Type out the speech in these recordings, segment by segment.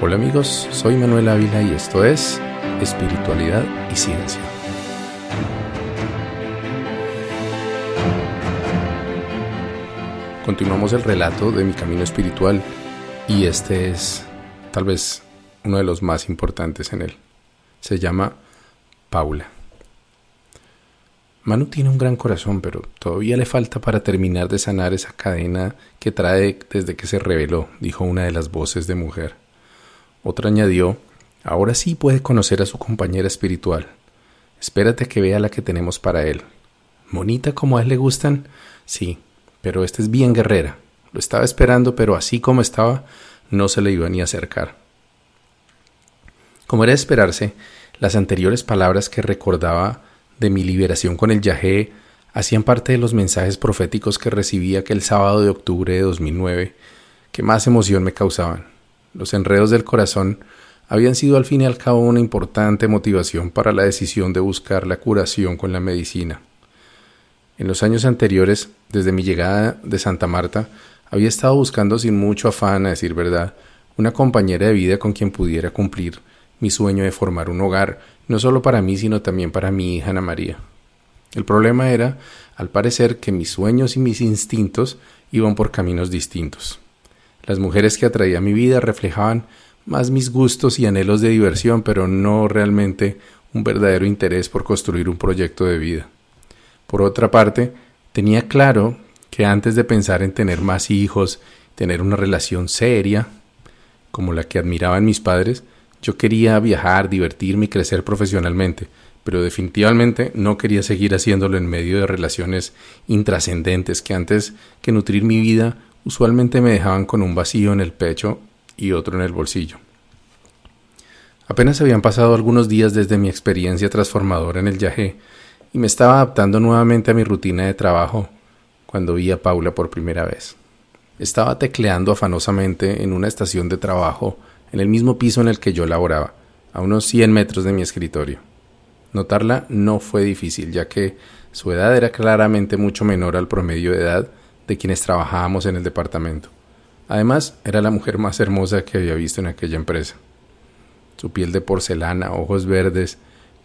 Hola amigos, soy Manuel Ávila y esto es Espiritualidad y Ciencia. Continuamos el relato de mi camino espiritual y este es tal vez uno de los más importantes en él. Se llama Paula. Manu tiene un gran corazón, pero todavía le falta para terminar de sanar esa cadena que trae desde que se reveló, dijo una de las voces de mujer. Otra añadió, ahora sí puede conocer a su compañera espiritual. Espérate que vea la que tenemos para él. ¿Monita como a él le gustan? Sí, pero esta es bien guerrera. Lo estaba esperando, pero así como estaba, no se le iba ni a acercar. Como era de esperarse, las anteriores palabras que recordaba de mi liberación con el yajé hacían parte de los mensajes proféticos que recibí aquel sábado de octubre de 2009 que más emoción me causaban. Los enredos del corazón habían sido al fin y al cabo una importante motivación para la decisión de buscar la curación con la medicina. En los años anteriores, desde mi llegada de Santa Marta, había estado buscando sin mucho afán, a decir verdad, una compañera de vida con quien pudiera cumplir mi sueño de formar un hogar, no solo para mí, sino también para mi hija Ana María. El problema era, al parecer, que mis sueños y mis instintos iban por caminos distintos. Las mujeres que atraía a mi vida reflejaban más mis gustos y anhelos de diversión, pero no realmente un verdadero interés por construir un proyecto de vida. Por otra parte, tenía claro que antes de pensar en tener más hijos, tener una relación seria, como la que admiraban mis padres, yo quería viajar, divertirme y crecer profesionalmente, pero definitivamente no quería seguir haciéndolo en medio de relaciones intrascendentes que antes que nutrir mi vida usualmente me dejaban con un vacío en el pecho y otro en el bolsillo. Apenas habían pasado algunos días desde mi experiencia transformadora en el yagé y me estaba adaptando nuevamente a mi rutina de trabajo cuando vi a Paula por primera vez. Estaba tecleando afanosamente en una estación de trabajo en el mismo piso en el que yo laboraba, a unos 100 metros de mi escritorio. Notarla no fue difícil, ya que su edad era claramente mucho menor al promedio de edad de quienes trabajábamos en el departamento. Además, era la mujer más hermosa que había visto en aquella empresa. Su piel de porcelana, ojos verdes,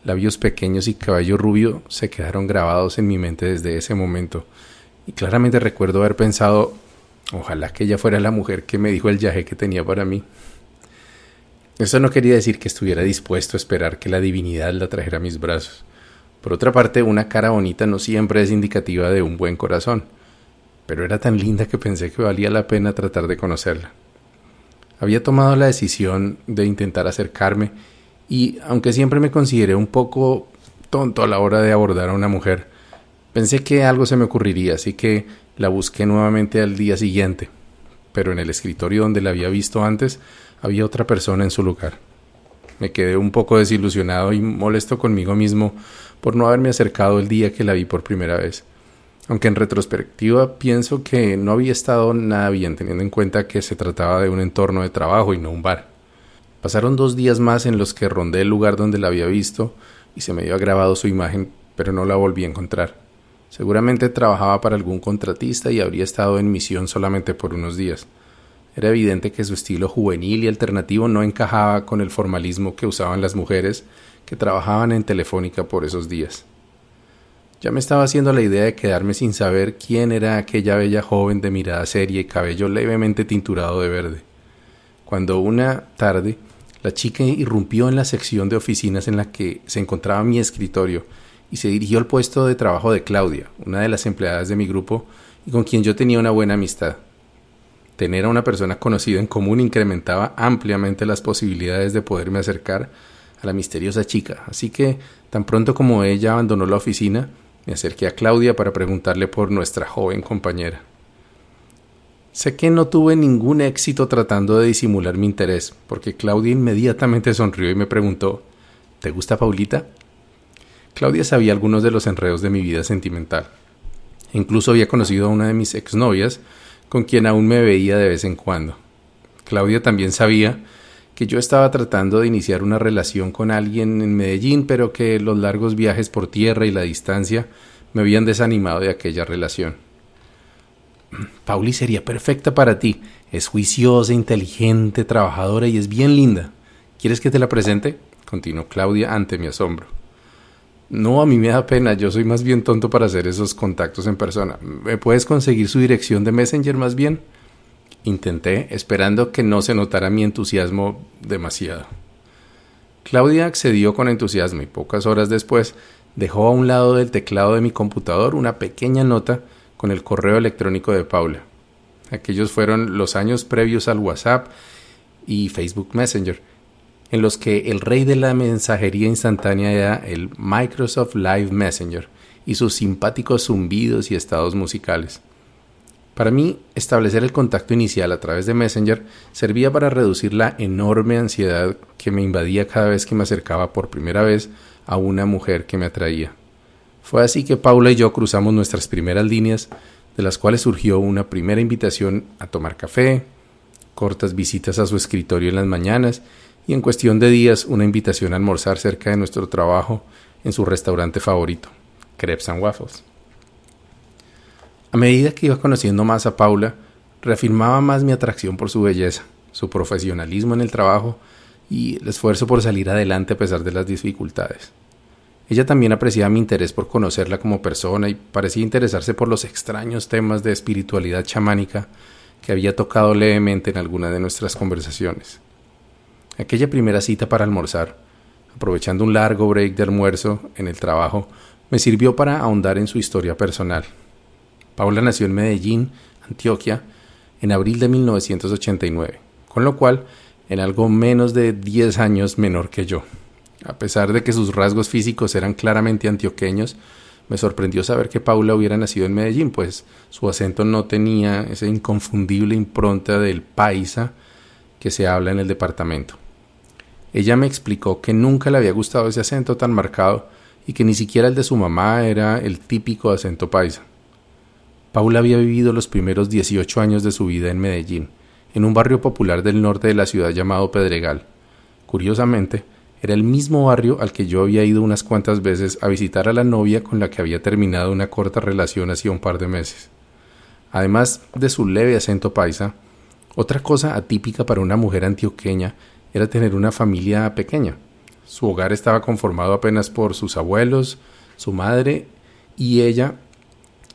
labios pequeños y cabello rubio se quedaron grabados en mi mente desde ese momento, y claramente recuerdo haber pensado, ojalá que ella fuera la mujer que me dijo el viaje que tenía para mí. Eso no quería decir que estuviera dispuesto a esperar que la divinidad la trajera a mis brazos. Por otra parte, una cara bonita no siempre es indicativa de un buen corazón pero era tan linda que pensé que valía la pena tratar de conocerla. Había tomado la decisión de intentar acercarme y, aunque siempre me consideré un poco tonto a la hora de abordar a una mujer, pensé que algo se me ocurriría, así que la busqué nuevamente al día siguiente, pero en el escritorio donde la había visto antes había otra persona en su lugar. Me quedé un poco desilusionado y molesto conmigo mismo por no haberme acercado el día que la vi por primera vez aunque en retrospectiva pienso que no había estado nada bien teniendo en cuenta que se trataba de un entorno de trabajo y no un bar. Pasaron dos días más en los que rondé el lugar donde la había visto y se me había grabado su imagen, pero no la volví a encontrar. Seguramente trabajaba para algún contratista y habría estado en misión solamente por unos días. Era evidente que su estilo juvenil y alternativo no encajaba con el formalismo que usaban las mujeres que trabajaban en Telefónica por esos días. Ya me estaba haciendo la idea de quedarme sin saber quién era aquella bella joven de mirada seria y cabello levemente tinturado de verde. Cuando una tarde la chica irrumpió en la sección de oficinas en la que se encontraba mi escritorio y se dirigió al puesto de trabajo de Claudia, una de las empleadas de mi grupo y con quien yo tenía una buena amistad. Tener a una persona conocida en común incrementaba ampliamente las posibilidades de poderme acercar a la misteriosa chica, así que tan pronto como ella abandonó la oficina, me acerqué a Claudia para preguntarle por nuestra joven compañera. Sé que no tuve ningún éxito tratando de disimular mi interés, porque Claudia inmediatamente sonrió y me preguntó ¿Te gusta Paulita? Claudia sabía algunos de los enredos de mi vida sentimental. Incluso había conocido a una de mis exnovias, con quien aún me veía de vez en cuando. Claudia también sabía que yo estaba tratando de iniciar una relación con alguien en Medellín, pero que los largos viajes por tierra y la distancia me habían desanimado de aquella relación. Pauli sería perfecta para ti. Es juiciosa, inteligente, trabajadora y es bien linda. ¿Quieres que te la presente? continuó Claudia ante mi asombro. No, a mí me da pena, yo soy más bien tonto para hacer esos contactos en persona. ¿Me puedes conseguir su dirección de Messenger más bien? Intenté, esperando que no se notara mi entusiasmo demasiado. Claudia accedió con entusiasmo y pocas horas después dejó a un lado del teclado de mi computador una pequeña nota con el correo electrónico de Paula. Aquellos fueron los años previos al WhatsApp y Facebook Messenger, en los que el rey de la mensajería instantánea era el Microsoft Live Messenger y sus simpáticos zumbidos y estados musicales. Para mí, establecer el contacto inicial a través de Messenger servía para reducir la enorme ansiedad que me invadía cada vez que me acercaba por primera vez a una mujer que me atraía. Fue así que Paula y yo cruzamos nuestras primeras líneas, de las cuales surgió una primera invitación a tomar café, cortas visitas a su escritorio en las mañanas y en cuestión de días una invitación a almorzar cerca de nuestro trabajo en su restaurante favorito, Crepes and Waffles. A medida que iba conociendo más a Paula, reafirmaba más mi atracción por su belleza, su profesionalismo en el trabajo y el esfuerzo por salir adelante a pesar de las dificultades. Ella también apreciaba mi interés por conocerla como persona y parecía interesarse por los extraños temas de espiritualidad chamánica que había tocado levemente en alguna de nuestras conversaciones. Aquella primera cita para almorzar, aprovechando un largo break de almuerzo en el trabajo, me sirvió para ahondar en su historia personal. Paula nació en Medellín, Antioquia, en abril de 1989, con lo cual en algo menos de 10 años menor que yo. A pesar de que sus rasgos físicos eran claramente antioqueños, me sorprendió saber que Paula hubiera nacido en Medellín, pues su acento no tenía esa inconfundible impronta del paisa que se habla en el departamento. Ella me explicó que nunca le había gustado ese acento tan marcado y que ni siquiera el de su mamá era el típico acento paisa. Paula había vivido los primeros 18 años de su vida en Medellín, en un barrio popular del norte de la ciudad llamado Pedregal. Curiosamente, era el mismo barrio al que yo había ido unas cuantas veces a visitar a la novia con la que había terminado una corta relación hacía un par de meses. Además de su leve acento paisa, otra cosa atípica para una mujer antioqueña era tener una familia pequeña. Su hogar estaba conformado apenas por sus abuelos, su madre y ella,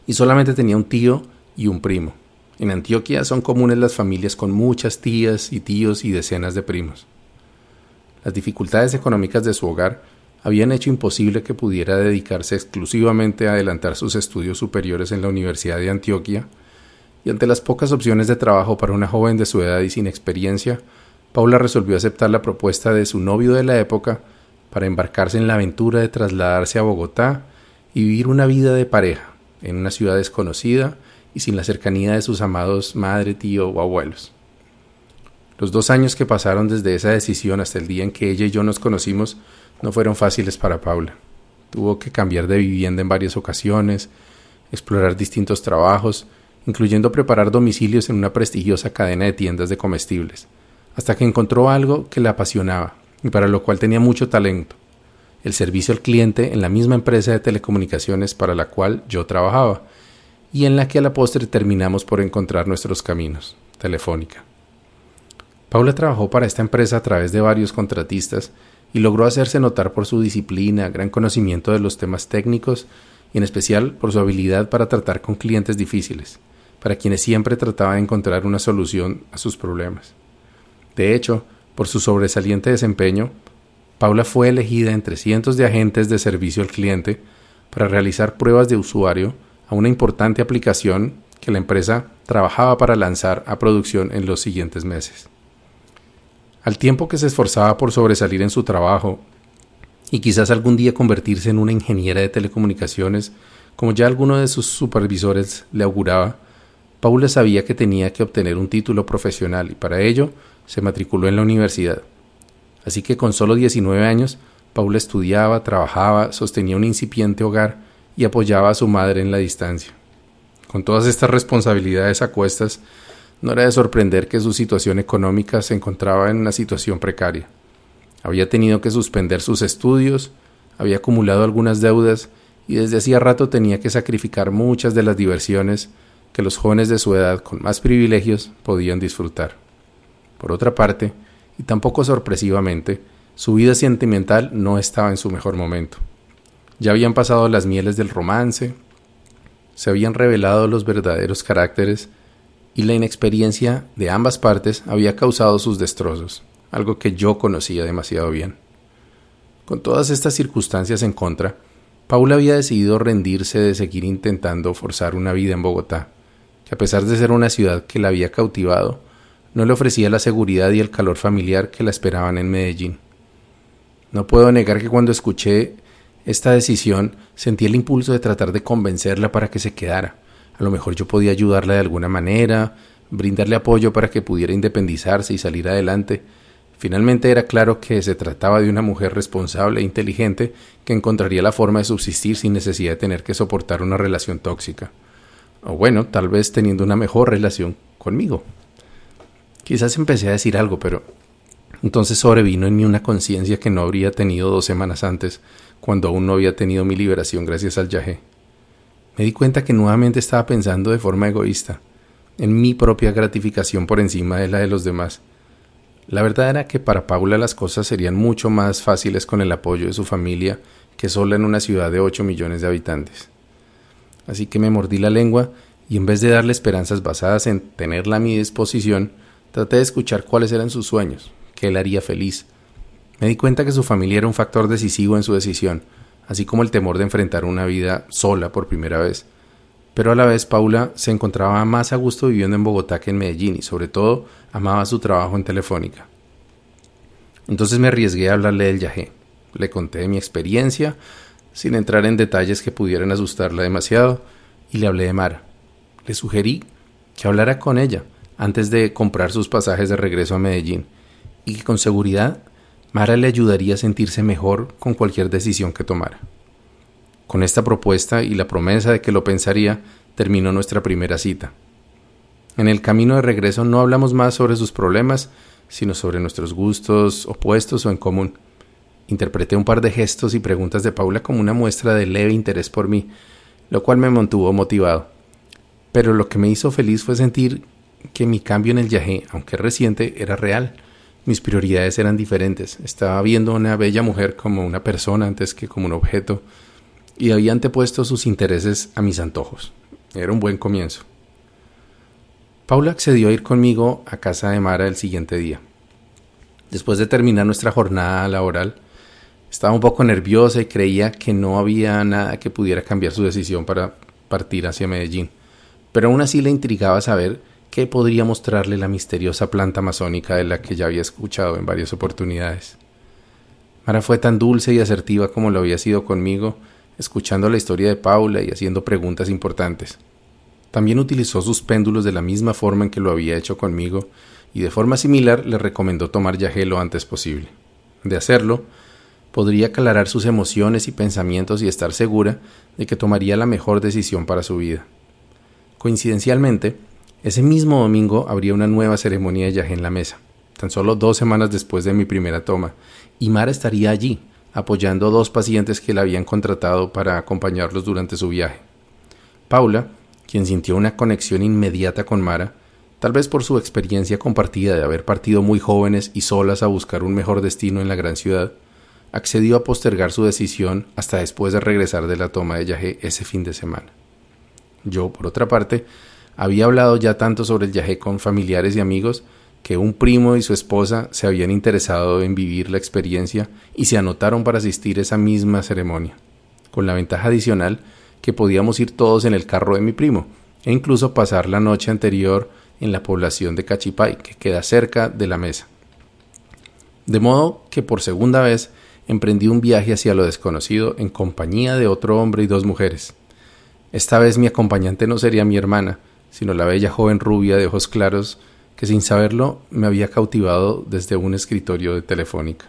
y solamente tenía un tío y un primo. En Antioquia son comunes las familias con muchas tías y tíos y decenas de primos. Las dificultades económicas de su hogar habían hecho imposible que pudiera dedicarse exclusivamente a adelantar sus estudios superiores en la Universidad de Antioquia, y ante las pocas opciones de trabajo para una joven de su edad y sin experiencia, Paula resolvió aceptar la propuesta de su novio de la época para embarcarse en la aventura de trasladarse a Bogotá y vivir una vida de pareja en una ciudad desconocida y sin la cercanía de sus amados madre, tío o abuelos. Los dos años que pasaron desde esa decisión hasta el día en que ella y yo nos conocimos no fueron fáciles para Paula. Tuvo que cambiar de vivienda en varias ocasiones, explorar distintos trabajos, incluyendo preparar domicilios en una prestigiosa cadena de tiendas de comestibles hasta que encontró algo que le apasionaba y para lo cual tenía mucho talento, el servicio al cliente en la misma empresa de telecomunicaciones para la cual yo trabajaba y en la que a la postre terminamos por encontrar nuestros caminos, Telefónica. Paula trabajó para esta empresa a través de varios contratistas y logró hacerse notar por su disciplina, gran conocimiento de los temas técnicos y en especial por su habilidad para tratar con clientes difíciles, para quienes siempre trataba de encontrar una solución a sus problemas. De hecho, por su sobresaliente desempeño, Paula fue elegida entre cientos de agentes de servicio al cliente para realizar pruebas de usuario a una importante aplicación que la empresa trabajaba para lanzar a producción en los siguientes meses. Al tiempo que se esforzaba por sobresalir en su trabajo y quizás algún día convertirse en una ingeniera de telecomunicaciones, como ya alguno de sus supervisores le auguraba, Paula sabía que tenía que obtener un título profesional y para ello se matriculó en la universidad. Así que con solo 19 años, Paula estudiaba, trabajaba, sostenía un incipiente hogar y apoyaba a su madre en la distancia. Con todas estas responsabilidades a cuestas, no era de sorprender que su situación económica se encontraba en una situación precaria. Había tenido que suspender sus estudios, había acumulado algunas deudas y desde hacía rato tenía que sacrificar muchas de las diversiones que los jóvenes de su edad con más privilegios podían disfrutar. Por otra parte, y tampoco sorpresivamente, su vida sentimental no estaba en su mejor momento. Ya habían pasado las mieles del romance, se habían revelado los verdaderos caracteres y la inexperiencia de ambas partes había causado sus destrozos, algo que yo conocía demasiado bien. Con todas estas circunstancias en contra, Paula había decidido rendirse de seguir intentando forzar una vida en Bogotá, que a pesar de ser una ciudad que la había cautivado, no le ofrecía la seguridad y el calor familiar que la esperaban en Medellín. No puedo negar que cuando escuché esta decisión sentí el impulso de tratar de convencerla para que se quedara. A lo mejor yo podía ayudarla de alguna manera, brindarle apoyo para que pudiera independizarse y salir adelante. Finalmente era claro que se trataba de una mujer responsable e inteligente que encontraría la forma de subsistir sin necesidad de tener que soportar una relación tóxica. O bueno, tal vez teniendo una mejor relación conmigo. Quizás empecé a decir algo, pero entonces sobrevino en mí una conciencia que no habría tenido dos semanas antes, cuando aún no había tenido mi liberación gracias al yagé. Me di cuenta que nuevamente estaba pensando de forma egoísta, en mi propia gratificación por encima de la de los demás. La verdad era que para Paula las cosas serían mucho más fáciles con el apoyo de su familia que sola en una ciudad de ocho millones de habitantes. Así que me mordí la lengua y en vez de darle esperanzas basadas en tenerla a mi disposición, Traté de escuchar cuáles eran sus sueños, qué él haría feliz. Me di cuenta que su familia era un factor decisivo en su decisión, así como el temor de enfrentar una vida sola por primera vez. Pero a la vez Paula se encontraba más a gusto viviendo en Bogotá que en Medellín y sobre todo amaba su trabajo en Telefónica. Entonces me arriesgué a hablarle del viaje. Le conté mi experiencia, sin entrar en detalles que pudieran asustarla demasiado, y le hablé de Mara. Le sugerí que hablara con ella, antes de comprar sus pasajes de regreso a Medellín y que con seguridad Mara le ayudaría a sentirse mejor con cualquier decisión que tomara. Con esta propuesta y la promesa de que lo pensaría, terminó nuestra primera cita. En el camino de regreso no hablamos más sobre sus problemas, sino sobre nuestros gustos opuestos o en común. Interpreté un par de gestos y preguntas de Paula como una muestra de leve interés por mí, lo cual me mantuvo motivado. Pero lo que me hizo feliz fue sentir que mi cambio en el viaje, aunque reciente, era real. Mis prioridades eran diferentes. Estaba viendo a una bella mujer como una persona antes que como un objeto y había antepuesto sus intereses a mis antojos. Era un buen comienzo. Paula accedió a ir conmigo a casa de Mara el siguiente día. Después de terminar nuestra jornada laboral, estaba un poco nerviosa y creía que no había nada que pudiera cambiar su decisión para partir hacia Medellín, pero aún así le intrigaba saber ¿Qué podría mostrarle la misteriosa planta amazónica de la que ya había escuchado en varias oportunidades. Mara fue tan dulce y asertiva como lo había sido conmigo, escuchando la historia de Paula y haciendo preguntas importantes. También utilizó sus péndulos de la misma forma en que lo había hecho conmigo, y de forma similar le recomendó tomar yagé lo antes posible. De hacerlo, podría aclarar sus emociones y pensamientos y estar segura de que tomaría la mejor decisión para su vida. Coincidencialmente, ese mismo domingo habría una nueva ceremonia de yagé en la mesa, tan solo dos semanas después de mi primera toma, y Mara estaría allí, apoyando a dos pacientes que la habían contratado para acompañarlos durante su viaje. Paula, quien sintió una conexión inmediata con Mara, tal vez por su experiencia compartida de haber partido muy jóvenes y solas a buscar un mejor destino en la gran ciudad, accedió a postergar su decisión hasta después de regresar de la toma de yagé ese fin de semana. Yo, por otra parte, había hablado ya tanto sobre el viaje con familiares y amigos que un primo y su esposa se habían interesado en vivir la experiencia y se anotaron para asistir a esa misma ceremonia, con la ventaja adicional que podíamos ir todos en el carro de mi primo e incluso pasar la noche anterior en la población de Cachipay, que queda cerca de la mesa. De modo que por segunda vez emprendí un viaje hacia lo desconocido en compañía de otro hombre y dos mujeres. Esta vez mi acompañante no sería mi hermana, sino la bella joven rubia de ojos claros que sin saberlo me había cautivado desde un escritorio de telefónica.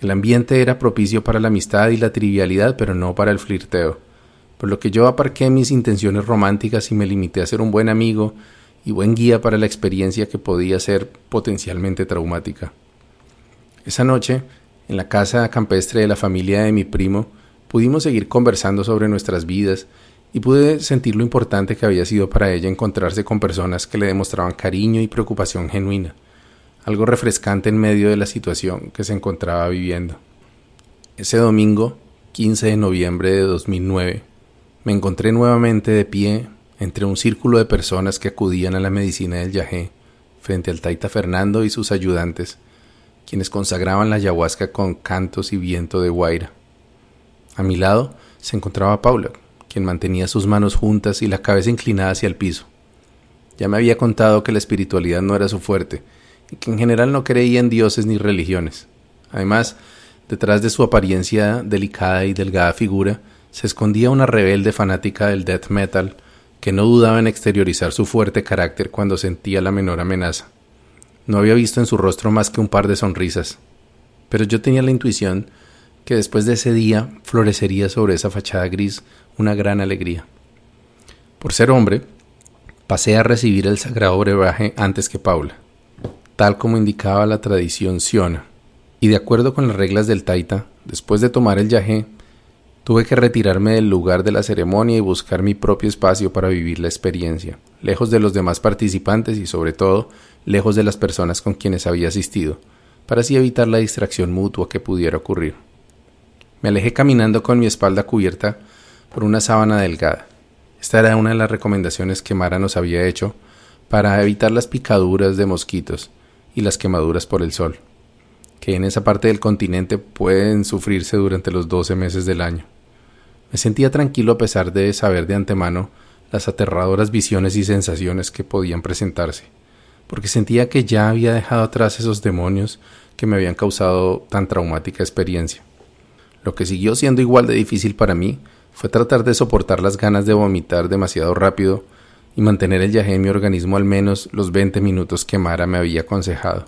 El ambiente era propicio para la amistad y la trivialidad, pero no para el flirteo, por lo que yo aparqué mis intenciones románticas y me limité a ser un buen amigo y buen guía para la experiencia que podía ser potencialmente traumática. Esa noche, en la casa campestre de la familia de mi primo, pudimos seguir conversando sobre nuestras vidas y pude sentir lo importante que había sido para ella encontrarse con personas que le demostraban cariño y preocupación genuina, algo refrescante en medio de la situación que se encontraba viviendo. Ese domingo, 15 de noviembre de 2009, me encontré nuevamente de pie entre un círculo de personas que acudían a la medicina del yagé, frente al Taita Fernando y sus ayudantes, quienes consagraban la ayahuasca con cantos y viento de guaira. A mi lado se encontraba Paula, quien mantenía sus manos juntas y la cabeza inclinada hacia el piso. Ya me había contado que la espiritualidad no era su fuerte y que en general no creía en dioses ni religiones. Además, detrás de su apariencia delicada y delgada figura se escondía una rebelde fanática del death metal que no dudaba en exteriorizar su fuerte carácter cuando sentía la menor amenaza. No había visto en su rostro más que un par de sonrisas, pero yo tenía la intuición que después de ese día florecería sobre esa fachada gris una gran alegría. Por ser hombre, pasé a recibir el sagrado brebaje antes que Paula, tal como indicaba la tradición siona, y de acuerdo con las reglas del taita, después de tomar el yagé, tuve que retirarme del lugar de la ceremonia y buscar mi propio espacio para vivir la experiencia, lejos de los demás participantes y sobre todo lejos de las personas con quienes había asistido, para así evitar la distracción mutua que pudiera ocurrir. Me alejé caminando con mi espalda cubierta por una sábana delgada. Esta era una de las recomendaciones que Mara nos había hecho para evitar las picaduras de mosquitos y las quemaduras por el sol, que en esa parte del continente pueden sufrirse durante los doce meses del año. Me sentía tranquilo a pesar de saber de antemano las aterradoras visiones y sensaciones que podían presentarse, porque sentía que ya había dejado atrás esos demonios que me habían causado tan traumática experiencia. Lo que siguió siendo igual de difícil para mí fue tratar de soportar las ganas de vomitar demasiado rápido y mantener el viaje en mi organismo al menos los 20 minutos que Mara me había aconsejado.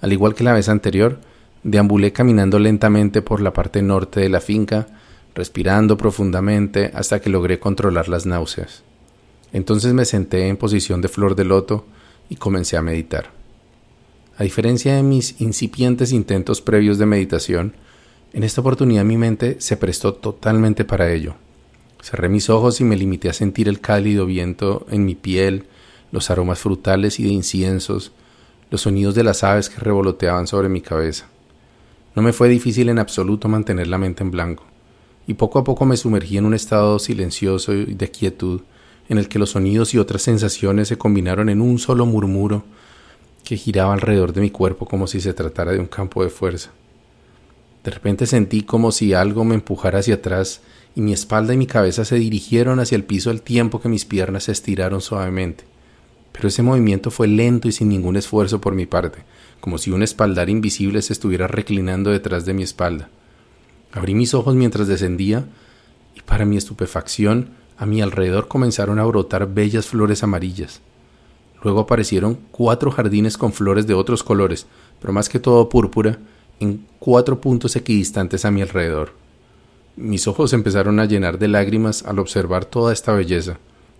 Al igual que la vez anterior, deambulé caminando lentamente por la parte norte de la finca, respirando profundamente hasta que logré controlar las náuseas. Entonces me senté en posición de flor de loto y comencé a meditar. A diferencia de mis incipientes intentos previos de meditación, en esta oportunidad mi mente se prestó totalmente para ello. Cerré mis ojos y me limité a sentir el cálido viento en mi piel, los aromas frutales y de inciensos, los sonidos de las aves que revoloteaban sobre mi cabeza. No me fue difícil en absoluto mantener la mente en blanco, y poco a poco me sumergí en un estado silencioso y de quietud, en el que los sonidos y otras sensaciones se combinaron en un solo murmuro que giraba alrededor de mi cuerpo como si se tratara de un campo de fuerza. De repente sentí como si algo me empujara hacia atrás y mi espalda y mi cabeza se dirigieron hacia el piso al tiempo que mis piernas se estiraron suavemente. Pero ese movimiento fue lento y sin ningún esfuerzo por mi parte, como si un espaldar invisible se estuviera reclinando detrás de mi espalda. Abrí mis ojos mientras descendía y para mi estupefacción a mi alrededor comenzaron a brotar bellas flores amarillas. Luego aparecieron cuatro jardines con flores de otros colores, pero más que todo púrpura, en cuatro puntos equidistantes a mi alrededor. Mis ojos empezaron a llenar de lágrimas al observar toda esta belleza,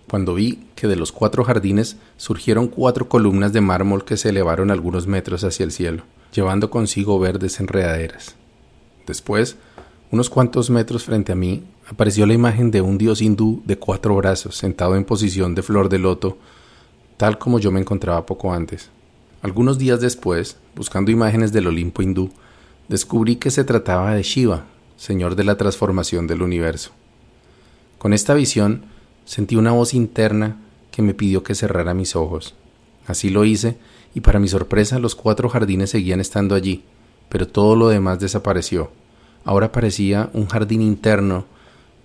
cuando vi que de los cuatro jardines surgieron cuatro columnas de mármol que se elevaron algunos metros hacia el cielo, llevando consigo verdes enredaderas. Después, unos cuantos metros frente a mí, apareció la imagen de un dios hindú de cuatro brazos, sentado en posición de flor de loto, tal como yo me encontraba poco antes. Algunos días después, buscando imágenes del Olimpo hindú, descubrí que se trataba de Shiva, Señor de la transformación del universo. Con esta visión sentí una voz interna que me pidió que cerrara mis ojos. Así lo hice, y para mi sorpresa los cuatro jardines seguían estando allí, pero todo lo demás desapareció. Ahora parecía un jardín interno,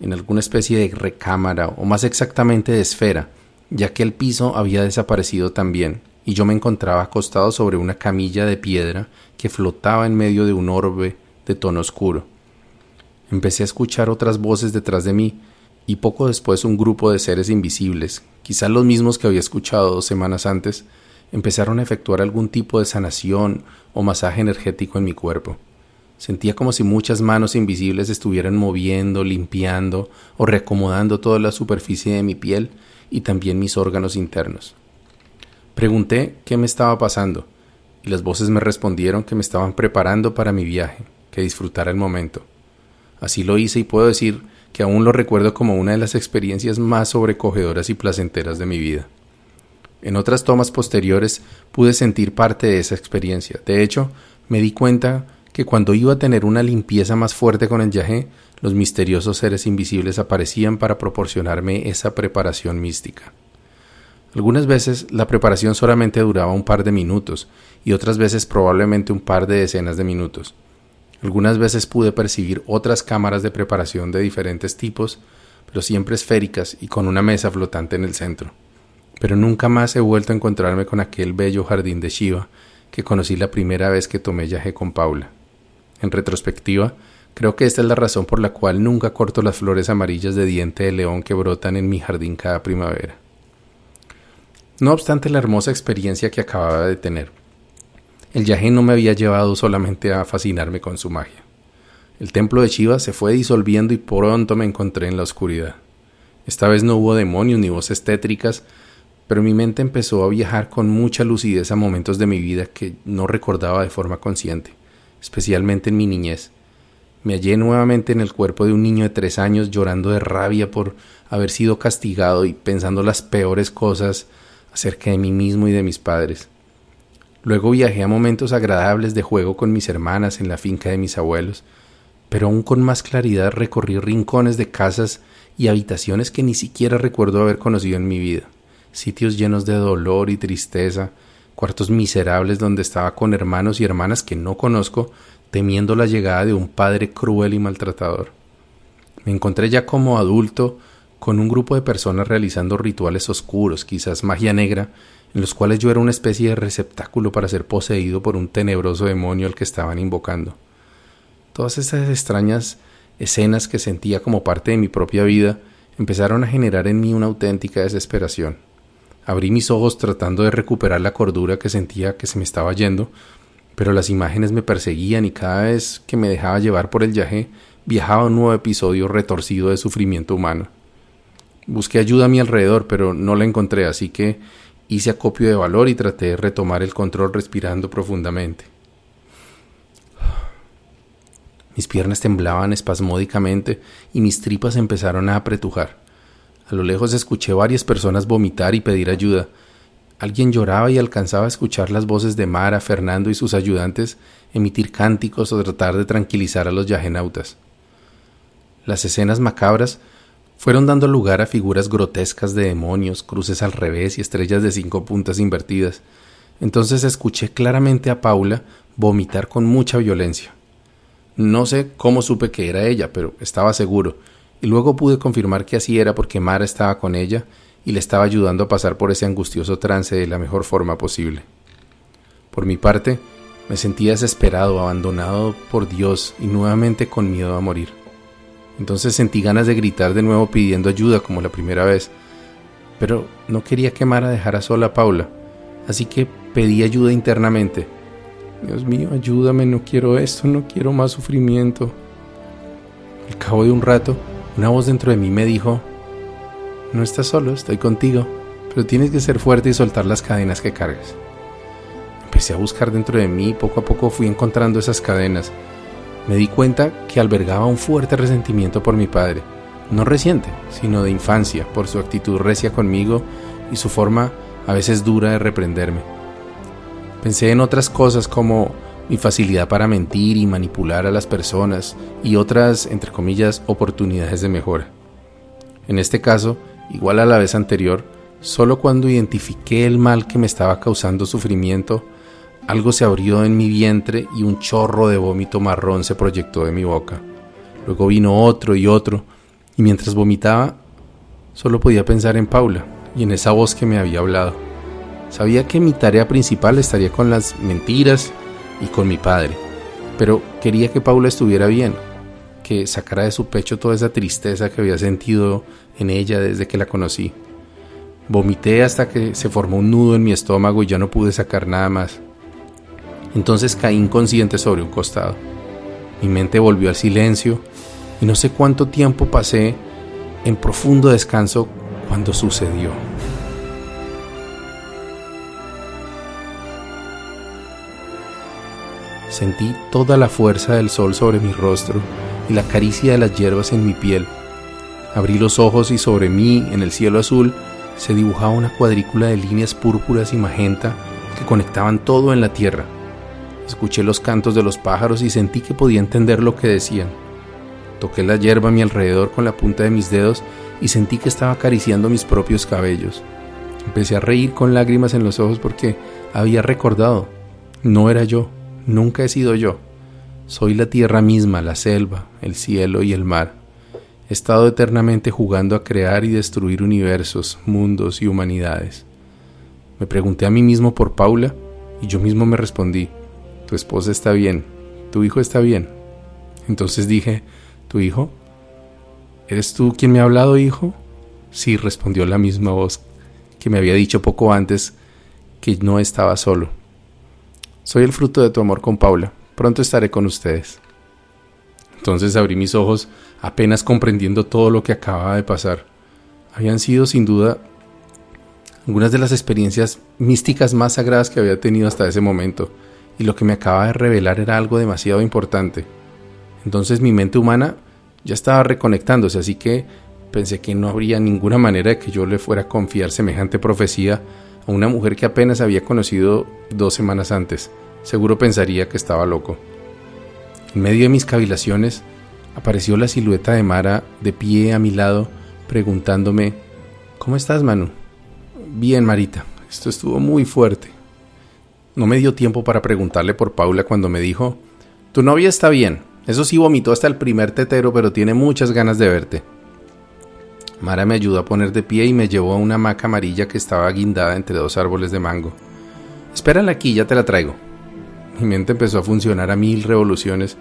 en alguna especie de recámara, o más exactamente de esfera, ya que el piso había desaparecido también, y yo me encontraba acostado sobre una camilla de piedra que flotaba en medio de un orbe de tono oscuro. Empecé a escuchar otras voces detrás de mí, y poco después un grupo de seres invisibles, quizás los mismos que había escuchado dos semanas antes, empezaron a efectuar algún tipo de sanación o masaje energético en mi cuerpo. Sentía como si muchas manos invisibles estuvieran moviendo, limpiando o reacomodando toda la superficie de mi piel y también mis órganos internos. Pregunté qué me estaba pasando y las voces me respondieron que me estaban preparando para mi viaje, que disfrutara el momento. Así lo hice y puedo decir que aún lo recuerdo como una de las experiencias más sobrecogedoras y placenteras de mi vida. En otras tomas posteriores pude sentir parte de esa experiencia. De hecho, me di cuenta que cuando iba a tener una limpieza más fuerte con el yagé, los misteriosos seres invisibles aparecían para proporcionarme esa preparación mística. Algunas veces la preparación solamente duraba un par de minutos y otras veces probablemente un par de decenas de minutos. Algunas veces pude percibir otras cámaras de preparación de diferentes tipos, pero siempre esféricas y con una mesa flotante en el centro. Pero nunca más he vuelto a encontrarme con aquel bello jardín de Shiva que conocí la primera vez que tomé viaje con Paula. En retrospectiva, creo que esta es la razón por la cual nunca corto las flores amarillas de diente de león que brotan en mi jardín cada primavera. No obstante la hermosa experiencia que acababa de tener, el viaje no me había llevado solamente a fascinarme con su magia. El templo de Shiva se fue disolviendo y pronto me encontré en la oscuridad. Esta vez no hubo demonios ni voces tétricas, pero mi mente empezó a viajar con mucha lucidez a momentos de mi vida que no recordaba de forma consciente, especialmente en mi niñez. Me hallé nuevamente en el cuerpo de un niño de tres años llorando de rabia por haber sido castigado y pensando las peores cosas acerca de mí mismo y de mis padres. Luego viajé a momentos agradables de juego con mis hermanas en la finca de mis abuelos, pero aún con más claridad recorrí rincones de casas y habitaciones que ni siquiera recuerdo haber conocido en mi vida, sitios llenos de dolor y tristeza, cuartos miserables donde estaba con hermanos y hermanas que no conozco, temiendo la llegada de un padre cruel y maltratador. Me encontré ya como adulto con un grupo de personas realizando rituales oscuros, quizás magia negra, en los cuales yo era una especie de receptáculo para ser poseído por un tenebroso demonio al que estaban invocando. Todas esas extrañas escenas que sentía como parte de mi propia vida empezaron a generar en mí una auténtica desesperación. Abrí mis ojos tratando de recuperar la cordura que sentía que se me estaba yendo, pero las imágenes me perseguían y cada vez que me dejaba llevar por el viaje viajaba un nuevo episodio retorcido de sufrimiento humano. Busqué ayuda a mi alrededor, pero no la encontré, así que Hice acopio de valor y traté de retomar el control respirando profundamente. Mis piernas temblaban espasmódicamente y mis tripas empezaron a apretujar. A lo lejos escuché varias personas vomitar y pedir ayuda. Alguien lloraba y alcanzaba a escuchar las voces de Mara, Fernando y sus ayudantes emitir cánticos o tratar de tranquilizar a los yagenautas. Las escenas macabras fueron dando lugar a figuras grotescas de demonios, cruces al revés y estrellas de cinco puntas invertidas. Entonces escuché claramente a Paula vomitar con mucha violencia. No sé cómo supe que era ella, pero estaba seguro, y luego pude confirmar que así era porque Mara estaba con ella y le estaba ayudando a pasar por ese angustioso trance de la mejor forma posible. Por mi parte, me sentía desesperado, abandonado por Dios y nuevamente con miedo a morir. Entonces sentí ganas de gritar de nuevo pidiendo ayuda como la primera vez, pero no quería que Mara dejara sola a Paula, así que pedí ayuda internamente. Dios mío, ayúdame, no quiero esto, no quiero más sufrimiento. Al cabo de un rato, una voz dentro de mí me dijo, no estás solo, estoy contigo, pero tienes que ser fuerte y soltar las cadenas que cargas. Empecé a buscar dentro de mí y poco a poco fui encontrando esas cadenas me di cuenta que albergaba un fuerte resentimiento por mi padre, no reciente, sino de infancia, por su actitud recia conmigo y su forma a veces dura de reprenderme. Pensé en otras cosas como mi facilidad para mentir y manipular a las personas y otras, entre comillas, oportunidades de mejora. En este caso, igual a la vez anterior, solo cuando identifiqué el mal que me estaba causando sufrimiento, algo se abrió en mi vientre y un chorro de vómito marrón se proyectó de mi boca. Luego vino otro y otro, y mientras vomitaba, solo podía pensar en Paula y en esa voz que me había hablado. Sabía que mi tarea principal estaría con las mentiras y con mi padre, pero quería que Paula estuviera bien, que sacara de su pecho toda esa tristeza que había sentido en ella desde que la conocí. Vomité hasta que se formó un nudo en mi estómago y ya no pude sacar nada más. Entonces caí inconsciente sobre un costado. Mi mente volvió al silencio y no sé cuánto tiempo pasé en profundo descanso cuando sucedió. Sentí toda la fuerza del sol sobre mi rostro y la caricia de las hierbas en mi piel, Abrí los ojos y sobre mí, en el cielo azul, se dibujaba una cuadrícula de líneas púrpuras y magenta que conectaban todo en la tierra. Escuché los cantos de los pájaros y sentí que podía entender lo que decían. Toqué la hierba a mi alrededor con la punta de mis dedos y sentí que estaba acariciando mis propios cabellos. Empecé a reír con lágrimas en los ojos porque había recordado. No era yo, nunca he sido yo. Soy la tierra misma, la selva, el cielo y el mar. He estado eternamente jugando a crear y destruir universos, mundos y humanidades. Me pregunté a mí mismo por Paula y yo mismo me respondí, tu esposa está bien, tu hijo está bien. Entonces dije, ¿tu hijo? ¿Eres tú quien me ha hablado, hijo? Sí, respondió la misma voz que me había dicho poco antes que no estaba solo. Soy el fruto de tu amor con Paula. Pronto estaré con ustedes. Entonces abrí mis ojos apenas comprendiendo todo lo que acababa de pasar. Habían sido sin duda algunas de las experiencias místicas más sagradas que había tenido hasta ese momento, y lo que me acababa de revelar era algo demasiado importante. Entonces mi mente humana ya estaba reconectándose, así que pensé que no habría ninguna manera de que yo le fuera a confiar semejante profecía a una mujer que apenas había conocido dos semanas antes. Seguro pensaría que estaba loco. En medio de mis cavilaciones, apareció la silueta de Mara de pie a mi lado, preguntándome, ¿Cómo estás, Manu? Bien, Marita, esto estuvo muy fuerte. No me dio tiempo para preguntarle por Paula cuando me dijo, Tu novia está bien, eso sí vomitó hasta el primer tetero, pero tiene muchas ganas de verte. Mara me ayudó a poner de pie y me llevó a una hamaca amarilla que estaba guindada entre dos árboles de mango. Espérala aquí, ya te la traigo. Mi mente empezó a funcionar a mil revoluciones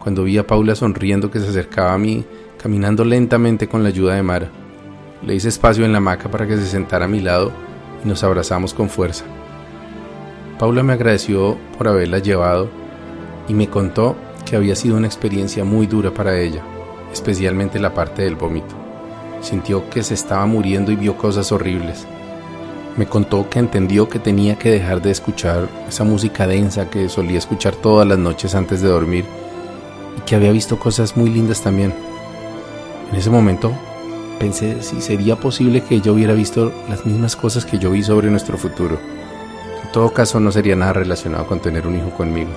cuando vi a Paula sonriendo que se acercaba a mí, caminando lentamente con la ayuda de Mara. Le hice espacio en la hamaca para que se sentara a mi lado y nos abrazamos con fuerza. Paula me agradeció por haberla llevado y me contó que había sido una experiencia muy dura para ella, especialmente la parte del vómito. Sintió que se estaba muriendo y vio cosas horribles. Me contó que entendió que tenía que dejar de escuchar esa música densa que solía escuchar todas las noches antes de dormir y que había visto cosas muy lindas también. En ese momento pensé si sería posible que ella hubiera visto las mismas cosas que yo vi sobre nuestro futuro. Todo caso no sería nada relacionado con tener un hijo conmigo.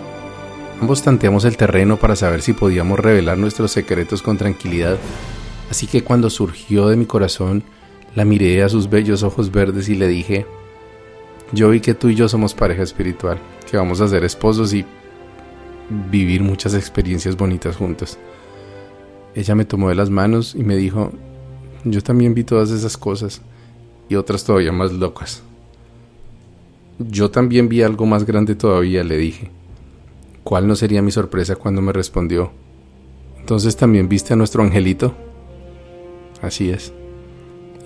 Ambos tanteamos el terreno para saber si podíamos revelar nuestros secretos con tranquilidad, así que cuando surgió de mi corazón, la miré a sus bellos ojos verdes y le dije, yo vi que tú y yo somos pareja espiritual, que vamos a ser esposos y vivir muchas experiencias bonitas juntos. Ella me tomó de las manos y me dijo, yo también vi todas esas cosas y otras todavía más locas. Yo también vi algo más grande todavía, le dije. ¿Cuál no sería mi sorpresa cuando me respondió? Entonces también viste a nuestro angelito. Así es.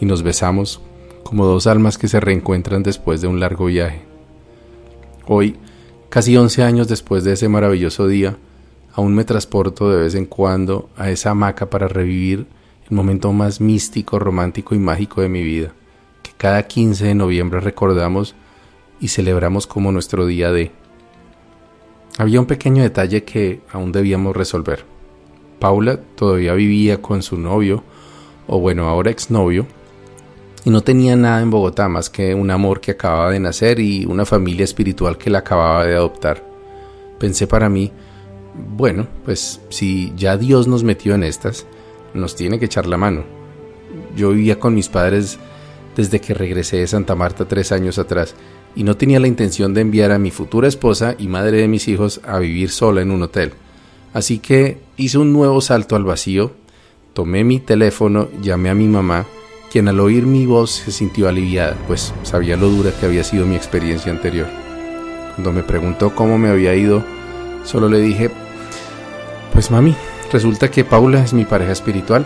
Y nos besamos como dos almas que se reencuentran después de un largo viaje. Hoy, casi 11 años después de ese maravilloso día, aún me transporto de vez en cuando a esa hamaca para revivir el momento más místico, romántico y mágico de mi vida, que cada 15 de noviembre recordamos y celebramos como nuestro día de había un pequeño detalle que aún debíamos resolver. Paula todavía vivía con su novio, o bueno, ahora exnovio, y no tenía nada en Bogotá más que un amor que acababa de nacer y una familia espiritual que la acababa de adoptar. Pensé para mí, bueno, pues si ya Dios nos metió en estas, nos tiene que echar la mano. Yo vivía con mis padres desde que regresé de Santa Marta tres años atrás y no tenía la intención de enviar a mi futura esposa y madre de mis hijos a vivir sola en un hotel. Así que hice un nuevo salto al vacío, tomé mi teléfono, llamé a mi mamá, quien al oír mi voz se sintió aliviada, pues sabía lo dura que había sido mi experiencia anterior. Cuando me preguntó cómo me había ido, solo le dije, pues mami, resulta que Paula es mi pareja espiritual,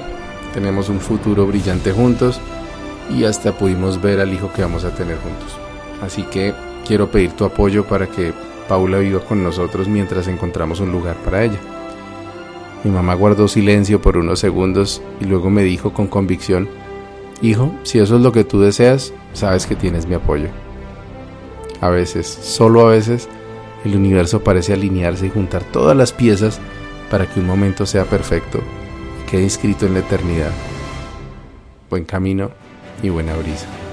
tenemos un futuro brillante juntos y hasta pudimos ver al hijo que vamos a tener juntos. Así que quiero pedir tu apoyo para que Paula viva con nosotros mientras encontramos un lugar para ella. Mi mamá guardó silencio por unos segundos y luego me dijo con convicción, Hijo, si eso es lo que tú deseas, sabes que tienes mi apoyo. A veces, solo a veces, el universo parece alinearse y juntar todas las piezas para que un momento sea perfecto y quede inscrito en la eternidad. buen camino y buena brisa.